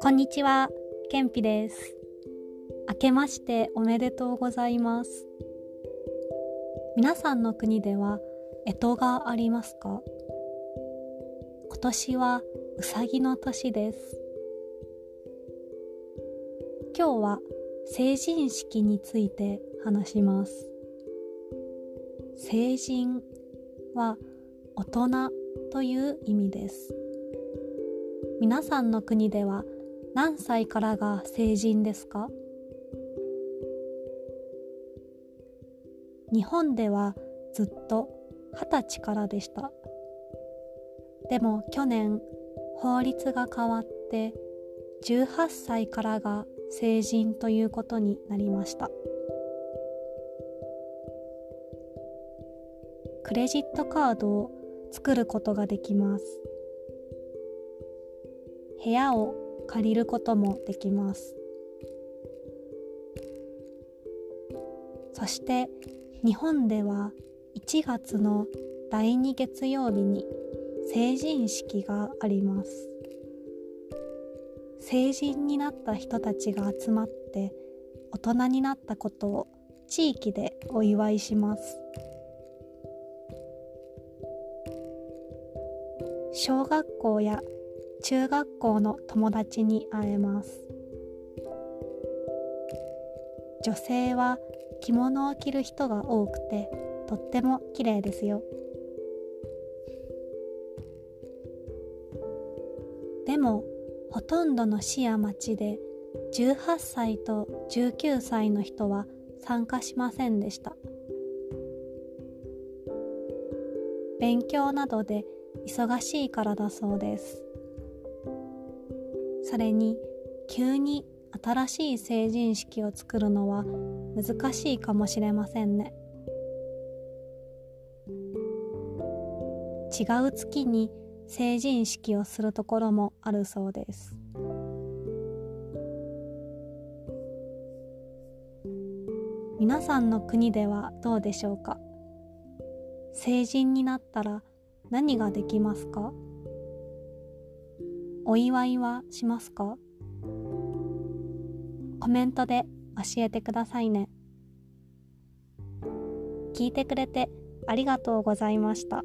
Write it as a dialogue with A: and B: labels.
A: こんにちは、けんぴです。明けましておめでとうございます。皆さんの国では干支がありますか？今年はうさぎの年です。今日は成人式について話します。成人は大人という意味です。皆さんの国では何歳からが成人ですか？日本ではずっと二十歳からでした。でも去年法律が変わって18歳からが成人ということになりました。クレジットカードを作ることができます。部屋を借りることもできます。そして日本では1月の第2月曜日に成人式があります。成人になった人たちが集まって大人になったことを地域でお祝いします。小学校や中学校の友達に会えます。女性は着物を着る人が多くてとっても綺麗ですよ。でもほとんどの市や町で18歳と19歳の人は参加しませんでした。勉強などで忙しいからだそうです。それに急に新しい成人式を作るのは難しいかもしれませんね。違う月に成人式をするところもあるそうです。皆さんの国ではどうでしょうか？成人になったら何ができますか？お祝いはしますか？コメントで教えてくださいね。聞いてくれてありがとうございました。